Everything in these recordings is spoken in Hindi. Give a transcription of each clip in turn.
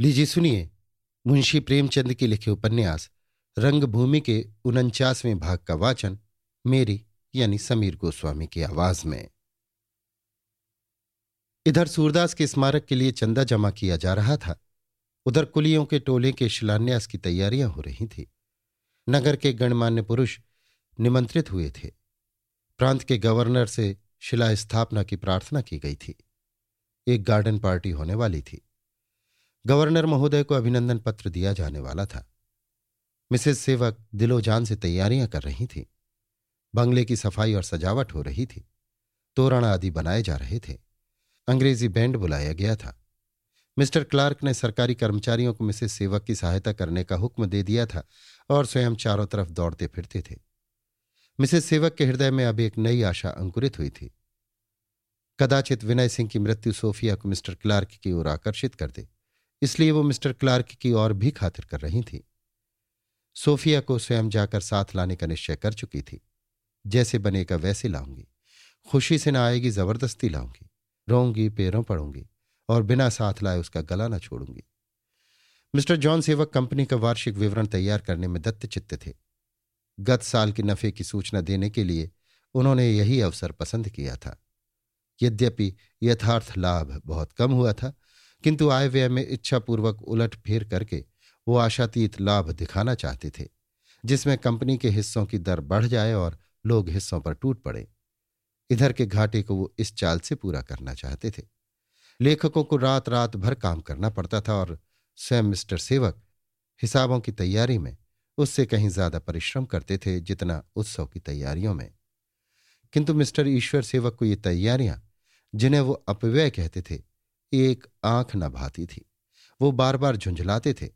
लीजिए सुनिए, मुंशी प्रेमचंद के लिखे उपन्यास, रंगभूमि के उनचासवें भाग का वाचन, मेरी यानी समीर गोस्वामी की आवाज़ में। इधर सूरदास के स्मारक के लिए चंदा जमा किया जा रहा था। उधर कुलियों के टोले के शिलान्यास की तैयारियाँ हो रही थी। नगर के गणमान्य पुरुष निमंत्रित हुए थे। प्रांत के गवर्नर से शिला स्थापना की प्रार्थना की गई थी। एक गार्डन पार्टी होने वाली थी। गवर्नर महोदय को अभिनंदन पत्र दिया जाने वाला था। मिसेस सेवक दिलोजान से तैयारियाँ कर रही थी। बंगले की सफ़ाई और सजावट हो रही थी। तोरण आदि बनाए जा रहे थे। अंग्रेज़ी बैंड बुलाया गया था। मिस्टर क्लार्क ने सरकारी कर्मचारियों को मिसेस सेवक की सहायता करने का हुक्म दे दिया था और स्वयं चारों तरफ़ दौड़ते फिरते थे। मिसेस सेवक के हृदय में अब एक नई आशा अंकुरित हुई थी। कदाचित विनय सिंह की मृत्यु सोफिया को मिस्टर क्लार्क की ओर आकर्षित कर दे। इसलिए वो मिस्टर क्लार्क की और भी खातिर कर रही थी। सोफिया को स्वयं जाकर साथ लाने का निश्चय कर चुकी थी। जैसे बनेगा वैसे लाऊँगी। खुशी से ना आएगी, ज़बरदस्ती लाऊँगी। रोऊँगी, पैरों पड़ूँगी और बिना साथ लाए उसका गला ना छोड़ूँगी। मिस्टर जॉन सेवक कंपनी का वार्षिक विवरण तैयार करने में दत्त चित्त थे। गत साल के नफे की सूचना देने के लिए उन्होंने यही अवसर पसंद किया था। यद्यपि यथार्थ लाभ बहुत कम हुआ था किंतु आय व्यय में इच्छापूर्वक उलट फेर करके वो आशातीत लाभ दिखाना चाहते थे, जिसमें कंपनी के हिस्सों की दर बढ़ जाए और लोग हिस्सों पर टूट पड़े। इधर के घाटे को वो इस चाल से पूरा करना चाहते थे। लेखकों को रात रात भर काम करना पड़ता था और स्वयं मिस्टर सेवक हिसाबों की तैयारी में उससे कहीं ज़्यादा परिश्रम करते थे जितना उत्सव की तैयारियों में। किंतु मिस्टर ईश्वर सेवक को ये तैयारियाँ, जिन्हें वो अपव्यय कहते थे एक आँख न भाती थी। वो बार बार झुंझलाते थे।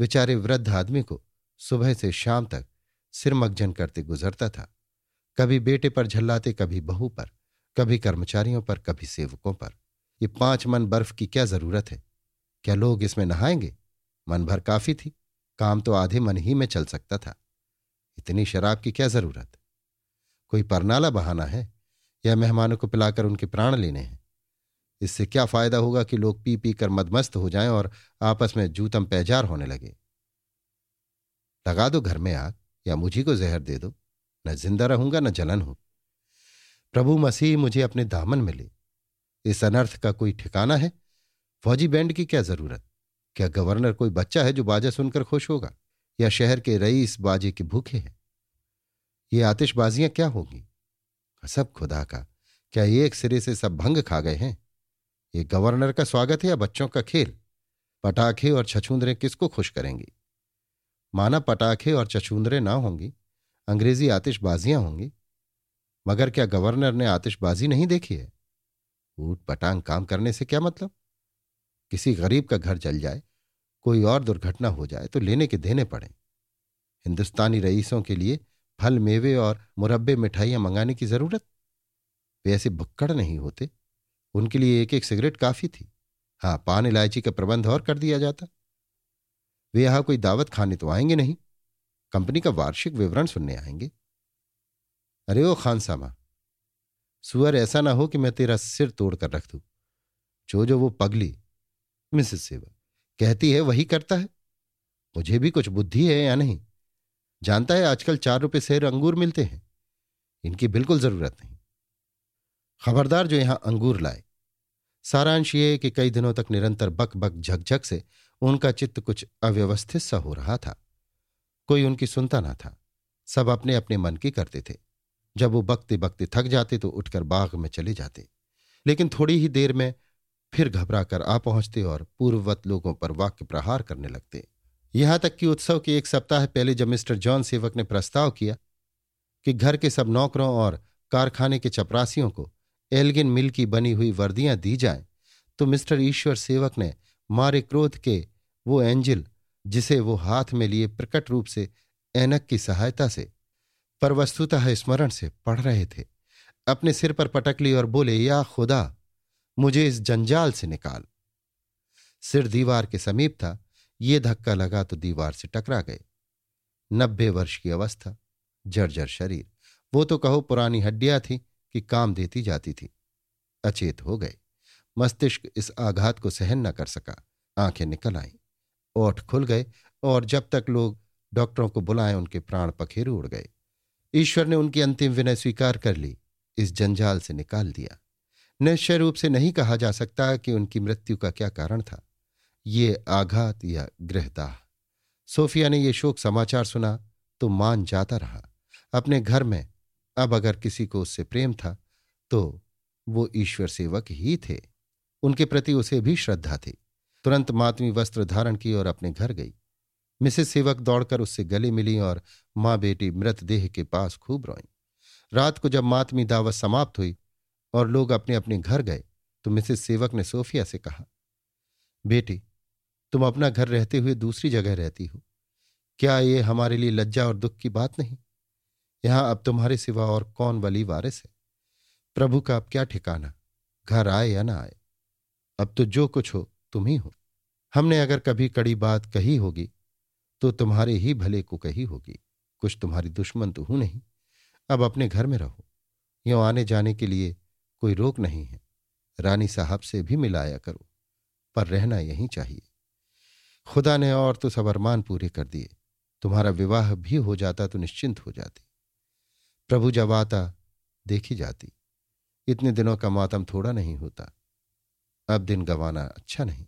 बेचारे वृद्ध आदमी को सुबह से शाम तक सिरमगजन करते गुजरता था। कभी बेटे पर झल्लाते, कभी बहू पर, कभी कर्मचारियों पर, कभी सेवकों पर। ये पाँच मन बर्फ़ की क्या ज़रूरत है? क्या लोग इसमें नहाएँगे? मन भर काफ़ी थी। काम तो आधे मन ही में चल सकता था। इतनी शराब की क्या ज़रूरत? कोई परनाला बहाना है? या मेहमानों को पिलाकर उनके प्राण लेने हैं? इससे क्या फ़ायदा होगा कि लोग पी पी कर मदमस्त हो जाएँ और आपस में जूतम पैजार होने लगे? लगा दो घर में आग, या मुझी को जहर दे दो। न ज़िंदा रहूँगा, न जलन हो। प्रभु मसीह मुझे अपने दामन में ले। इस अनर्थ का कोई ठिकाना है? फौजी बैंड की क्या ज़रूरत? क्या गवर्नर कोई बच्चा है जो बाजा सुनकर खुश होगा? या शहर के रईस बाजे के भूखे हैं? ये आतिशबाजियाँ क्या होंगी? सब खुदा का। क्या एक सिरे से सब भंग खा गए हैं? ये गवर्नर का स्वागत है या बच्चों का खेल? पटाखे और छछूंदरे किसको खुश करेंगी? माना पटाखे और छछूंदरे ना होंगी, अंग्रेज़ी आतिशबाजियाँ होंगी। मगर क्या गवर्नर ने आतिशबाजी नहीं देखी है? ऊट पटांग काम करने से क्या मतलब? किसी गरीब का घर जल जाए, कोई और दुर्घटना हो जाए तो लेने के देने पड़े। हिंदुस्तानी रईसों के लिए फल मेवे और मुरब्बे मिठाइयाँ मंगाने की ज़रूरत? वे ऐसे भुक्कड़ नहीं होते। उनके लिए एक एक सिगरेट काफ़ी थी। हाँ पान, इलायची का प्रबंध और कर दिया जाता। वे यहाँ कोई दावत खाने तो आएँगे नहीं। कंपनी का वार्षिक विवरण सुनने आएँगे। अरे ओ खान सामा, सुअर ऐसा ना हो कि मैं तेरा सिर तोड़कर रख दू। जो जो वो पगली, मिसेस सेवा कहती है वही करता है। मुझे भी कुछ बुद्धि है या नहीं? जानता है आजकल चार रुपए शेर अंगूर मिलते हैं। इनकी बिल्कुल ज़रूरत नहीं। खबरदार जो यहाँ अंगूर लाए सारांश ये कि कई दिनों तक निरंतर बक बक झकझक से उनका चित्त कुछ अव्यवस्थित सा हो रहा था। कोई उनकी सुनता ना था। सब अपने अपने मन की करते थे। जब वो बकते बकते थक जाते तो उठकर बाग में चले जाते। लेकिन थोड़ी ही देर में फिर घबरा कर आ पहुँचते और पूर्ववत लोगों पर वाक्य प्रहार करने लगते। यहाँ तक कि उत्सव के एक सप्ताह पहले जब मिस्टर जॉन सेवक ने प्रस्ताव किया कि घर के सब नौकरों और कारखाने के चपरासियों को एल्गिन मिल की बनी हुई वर्दियाँ दी जाएँ तो मिस्टर ईश्वर सेवक ने मारे क्रोध के वो एंजिल, जिसे वो हाथ में लिए प्रकट रूप से एनक की सहायता से, पर वस्तुतः स्मरण से पढ़ रहे थे। अपने सिर पर पटक ली और बोले, या खुदा, मुझे इस जंजाल से निकाल। सिर दीवार के समीप था, ये धक्का लगा तो दीवार से टकरा गए। नब्बे वर्ष की अवस्था, जर्जर शरीर। वो तो कहो पुरानी हड्डियाँ थी कि काम देती जाती थी। अचेत हो गए मस्तिष्क इस आघात को सहन न कर सका। आँखें निकल आईं। ओठ खुल गए और जब तक लोग डॉक्टरों को बुलाए, उनके प्राण पखेरु उड़ गए। ईश्वर ने उनकी अंतिम विनय स्वीकार कर ली। इस जंजाल से निकाल दिया। निश्चय रूप से नहीं कहा जा सकता कि उनकी मृत्यु का क्या कारण था। ये आघात या गृहदाह सोफिया ने यह शोक समाचार सुना तो मान जाता रहा। अपने घर में अब अगर किसी को उससे प्रेम था तो वो ईश्वर सेवक ही थे। उनके प्रति उसे भी श्रद्धा थी। तुरंत मातमी वस्त्र धारण की और अपने घर गई। मिसेस सेवक दौड़कर उससे गले मिली और माँ बेटी मृतदेह के पास खूब रोई। रात को जब मातमी दावत समाप्त हुई और लोग अपने अपने घर गए तो मिसेस सेवक ने सोफिया से कहा, बेटी, तुम अपना घर रहते हुए दूसरी जगह रहती हो। क्या ये हमारे लिए लज्जा और दुख की बात नहीं? यहाँ अब तुम्हारे सिवा और कौन वली वारिस है? प्रभु का अब क्या ठिकाना? घर आए या ना आए? अब तो जो कुछ हो, तुम ही हो। हमने अगर कभी कड़ी बात कही होगी तो तुम्हारे ही भले को कही होगी। कुछ तुम्हारी दुश्मन तो हूँ नहीं। अब अपने घर में रहो। यो आने जाने के लिए कोई रोक नहीं है। रानी साहब से भी मिलाया करो, पर रहना यहीं चाहिए। खुदा ने और तो सब अरमान पूरे कर दिए। तुम्हारा विवाह भी हो जाता तो निश्चिंत हो जाती। प्रभु जब आता, देखी जाती। इतने दिनों का मातम थोड़ा नहीं होता। अब दिन गंवाना अच्छा नहीं।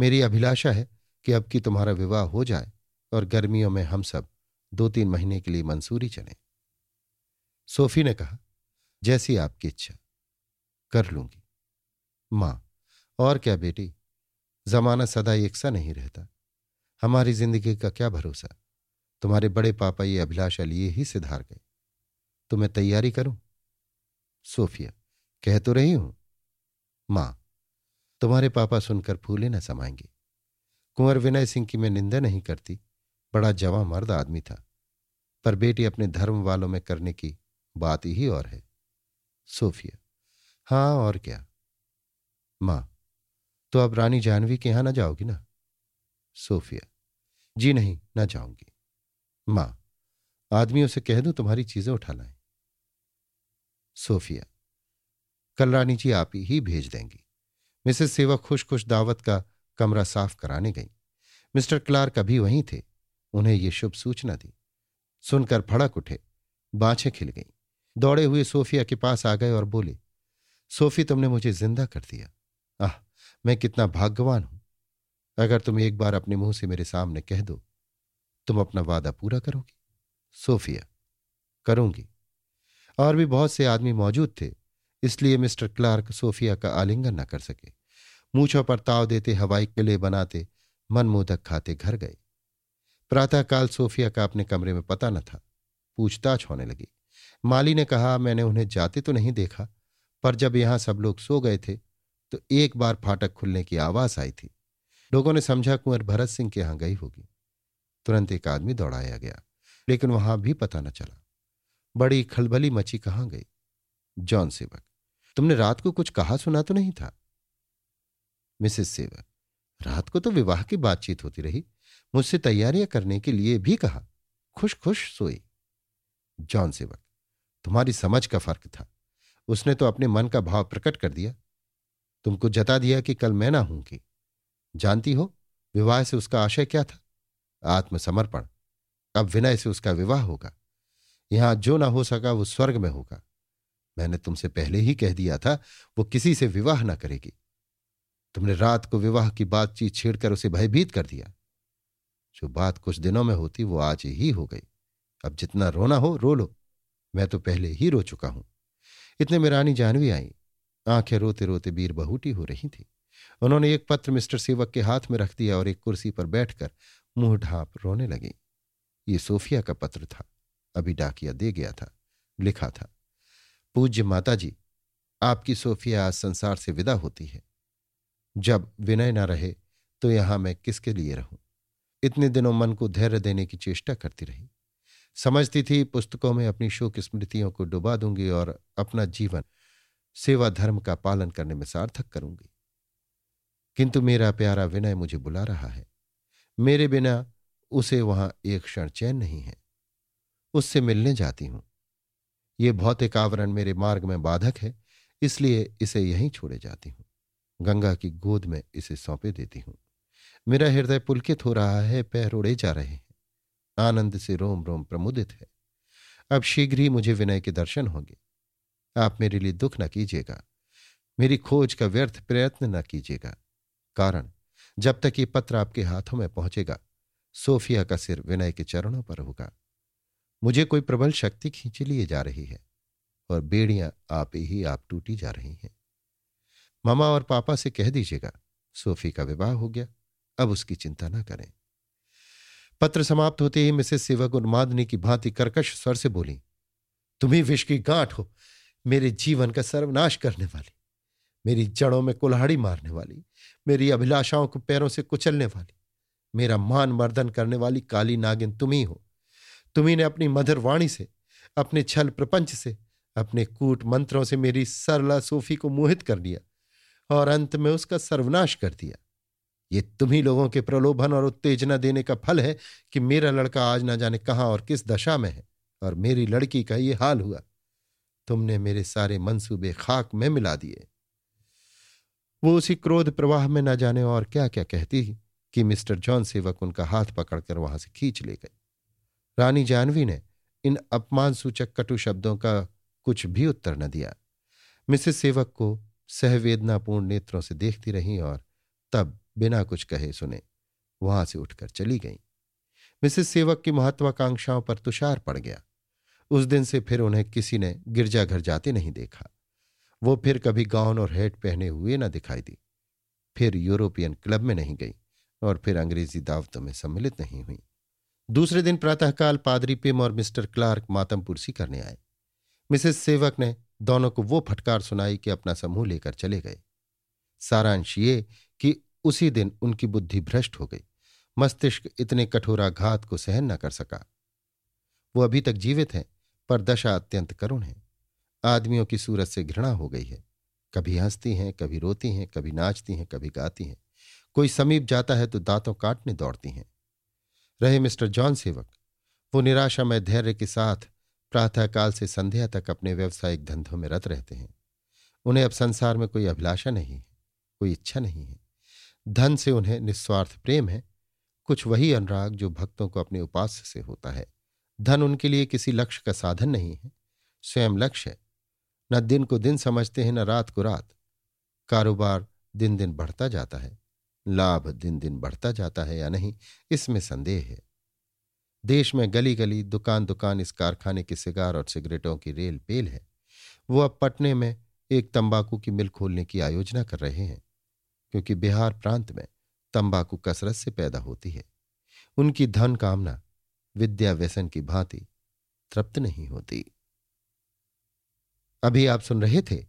मेरी अभिलाषा है कि अब की तुम्हारा विवाह हो जाए और गर्मियों में हम सब दो तीन महीने के लिए मंसूरी चलें। सोफी ने कहा, जैसी आपकी इच्छा, कर लूँगी। माँ, और क्या बेटी? जमाना सदा एक सा नहीं रहता। हमारी ज़िंदगी का क्या भरोसा? तुम्हारे बड़े पापा ये अभिलाषा लिए ही सिधार गए। तो मैं तैयारी करूँ? सोफिया, कह तो रही हूँ। माँ, तुम्हारे पापा सुनकर फूले न समाएँगे। कुंवर विनय सिंह की मैं निंदा नहीं करती, बड़ा जवा मर्द आदमी था, पर बेटी अपने धर्म वालों में करने की बात ही और है। सोफिया हाँ और क्या? माँ तो अब रानी जानवी के यहाँ ना जाओगी ना? सोफिया, जी नहीं, ना जाऊँगी। माँ, आदमियों से कह दूँ तुम्हारी चीज़ें उठा लाएँ। सोफिया कल रानी जी आप ही भेज देंगी। मिसेस सेवा खुश खुश दावत का कमरा साफ़ कराने गई। मिस्टर क्लार्क अभी वहीं थे, उन्हें ये शुभ सूचना दी। सुनकर फड़क उठे, बाछें खिल गईं। दौड़े हुए सोफिया के पास आ गए और बोले, सोफी, तुमने मुझे ज़िंदा कर दिया। आह, मैं कितना भाग्यवान हूँ। अगर तुम एक बार अपने मुँह से मेरे सामने कह दो, तुम अपना वादा पूरा करोगी। सोफिया, करूँगी। और भी बहुत से आदमी मौजूद थे, इसलिए मिस्टर क्लार्क सोफिया का आलिंगन न कर सके। मूछों पर ताव देते, हवाई किले बनाते, मनमोदक खाते घर गए। प्रातःकाल सोफिया का अपने कमरे में पता न था। पूछताछ होने लगी। माली ने कहा, मैंने उन्हें जाते तो नहीं देखा, पर जब यहाँ सब लोग सो गए थे तो एक बार फाटक खुलने की आवाज़ आई थी। लोगों ने समझा, कुंवर भरत सिंह के यहाँ गई होगी। तुरंत एक आदमी दौड़ाया गया, लेकिन वहाँ भी पता न चला। बड़ी खलबली मची कहाँ गई? जॉन सेवक, तुमने रात को कुछ कहा सुना तो नहीं था? मिसेस सेवक, रात को तो विवाह की बातचीत होती रही, मुझसे तैयारियाँ करने के लिए भी कहा खुश खुश सोई। जॉन सेवक, तुम्हारी समझ का फ़र्क था, उसने तो अपने मन का भाव प्रकट कर दिया। तुमको जता दिया कि कल मैं ना हूँगी जानती हो, विवाह से उसका आशय क्या था? आत्मसमर्पण, अब विनय से उसका विवाह होगा। यहाँ जो ना हो सका वो स्वर्ग में होगा। मैंने तुमसे पहले ही कह दिया था, वो किसी से विवाह ना करेगी। तुमने रात को विवाह की बातचीत छेड़कर उसे भयभीत कर दिया। जो बात कुछ दिनों में होती वो आज ही हो गई। अब जितना रोना हो, रो लो। मैं तो पहले ही रो चुका हूँ। इतने में रानी जानवी आई। आँखें रोते रोते बीर बहूटी हो रही थी। उन्होंने एक पत्र मिस्टर सेवक के हाथ में रख दिया और एक कुर्सी पर बैठकर मुँह ढांप रोने लगी। ये सोफिया का पत्र था। अभी डाकिया दे गया था, लिखा था, पूज्य माता जी आपकी सोफिया आज संसार से विदा होती है। जब विनय न रहे तो यहाँ मैं किसके लिए रहूँ? इतने दिनों मन को धैर्य देने की चेष्टा करती रही। समझती थी, पुस्तकों में अपनी शोक स्मृतियों को डुबा दूँगी और अपना जीवन, सेवा धर्म का पालन करने में सार्थक करूँगी। किंतु मेरा प्यारा विनय मुझे बुला रहा है। मेरे बिना उसे वहाँ एक क्षण चैन नहीं है। उससे मिलने जाती हूँ। ये भौतिक आवरण मेरे मार्ग में बाधक है, इसलिए इसे यहीं छोड़े जाती हूँ। गंगा की गोद में इसे सौंपे देती हूँ। मेरा हृदय पुलकित हो रहा है, पैर उड़े जा रहे हैं। आनंद से रोम रोम प्रमुदित है। अब शीघ्र ही मुझे विनय के दर्शन होंगे। आप मेरे लिए दुख न कीजिएगा। मेरी खोज का व्यर्थ प्रयत्न न कीजिएगा। कारण, जब तक ये पत्र आपके हाथों में पहुंचेगा, सोफिया का सिर विनय के चरणों पर होगा। मुझे कोई प्रबल शक्ति खींच लिए जा रही है और बेड़ियाँ आप ही, आप टूटी जा रही हैं। मामा और पापा से कह दीजिएगा, सोफी का विवाह हो गया, अब उसकी चिंता न करें। पत्र समाप्त होते ही मिसेस सेवक उन्मादनी की भांति कर्कश स्वर से बोली, तुम्ही विष की गांठ हो, मेरे जीवन का सर्वनाश करने वाली, मेरी जड़ों में कुल्हाड़ी मारने वाली, मेरी अभिलाषाओं को पैरों से कुचलने वाली, मेरा मान मर्दन करने वाली काली नागिन तुम ही हो तुम्ही ने अपनी मधुर वाणी से, अपने छल प्रपंच से, अपने कूट मंत्रों से मेरी सरला सूफी को मोहित कर दिया और अंत में उसका सर्वनाश कर दिया। ये तुम्ही लोगों के प्रलोभन और उत्तेजना देने का फल है कि मेरा लड़का आज ना जाने कहाँ और किस दशा में है और मेरी लड़की का ये हाल हुआ। तुमने मेरे सारे मंसूबे खाक में मिला दिए। वो उसी क्रोध प्रवाह में न जाने और क्या क्या कहती कि मिस्टर जॉन सेवक उनका हाथ पकड़कर वहाँ से खींच ले गए। रानी जानवी ने इन अपमान सूचक कटु शब्दों का कुछ भी उत्तर न दिया। मिसेस सेवक को सहवेदनापूर्ण नेत्रों से देखती रही और तब बिना कुछ कहे सुने, वहाँ से उठकर चली गई। मिसेस सेवक की महत्वाकांक्षाओं पर तुषार पड़ गया। उस दिन से फिर उन्हें किसी ने गिरजाघर जाते नहीं देखा। वो फिर कभी गाउन और हेट पहने हुए न दिखाई दी। फिर यूरोपियन क्लब में नहीं गई और फिर अंग्रेज़ी दावतों में सम्मिलित नहीं हुई। दूसरे दिन प्रातःकाल पादरी पिम और मिस्टर क्लार्क मातम पुरसी करने आए। मिसेस सेवक ने दोनों को वो फटकार सुनाई कि अपना समूह लेकर चले गए। सारांश ये कि उसी दिन उनकी बुद्धि भ्रष्ट हो गई। मस्तिष्क इतने कठोराघात को सहन न कर सका। वो अभी तक जीवित हैं, पर दशा अत्यंत करुण है। आदमियों की सूरत से घृणा हो गई है। कभी हंसती हैं, कभी रोती हैं, कभी नाचती हैं, कभी गाती हैं। कोई समीप जाता है तो दांतों काटने दौड़ती हैं। रहे मिस्टर जॉन सेवक। वो निराशामय धैर्य के साथ प्रातःकाल से संध्या तक अपने व्यवसायिक धंधों में रत रहते हैं। उन्हें अब संसार में कोई अभिलाषा नहीं है, कोई इच्छा नहीं है। धन से उन्हें निस्वार्थ प्रेम है। कुछ वही अनुराग जो भक्तों को अपने उपास्य से होता है। धन उनके लिए किसी लक्ष्य का साधन नहीं है, स्वयं लक्ष्य है। न दिन को दिन समझते हैं, न रात को रात। कारोबार दिन दिन बढ़ता जाता है। लाभ दिन दिन बढ़ता जाता है या नहीं, इसमें संदेह है। देश में गली गली दुकान दुकान इस कारखाने के सिगार और सिगरेटों की रेल पेल है। वो अब पटने में एक तंबाकू की मिल खोलने की आयोजना कर रहे हैं, क्योंकि बिहार प्रांत में तंबाकू कसरत से पैदा होती है। उनकी धन कामना, विद्या व्यसन की भांति तृप्त नहीं होती। अभी आप सुन रहे थे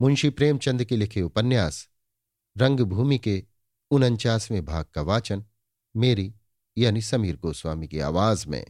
मुंशी प्रेमचंद के लिखे उपन्यास, रंगभूमि के उनचासवें भाग का वाचन मेरी यानी समीर गोस्वामी की आवाज़ में।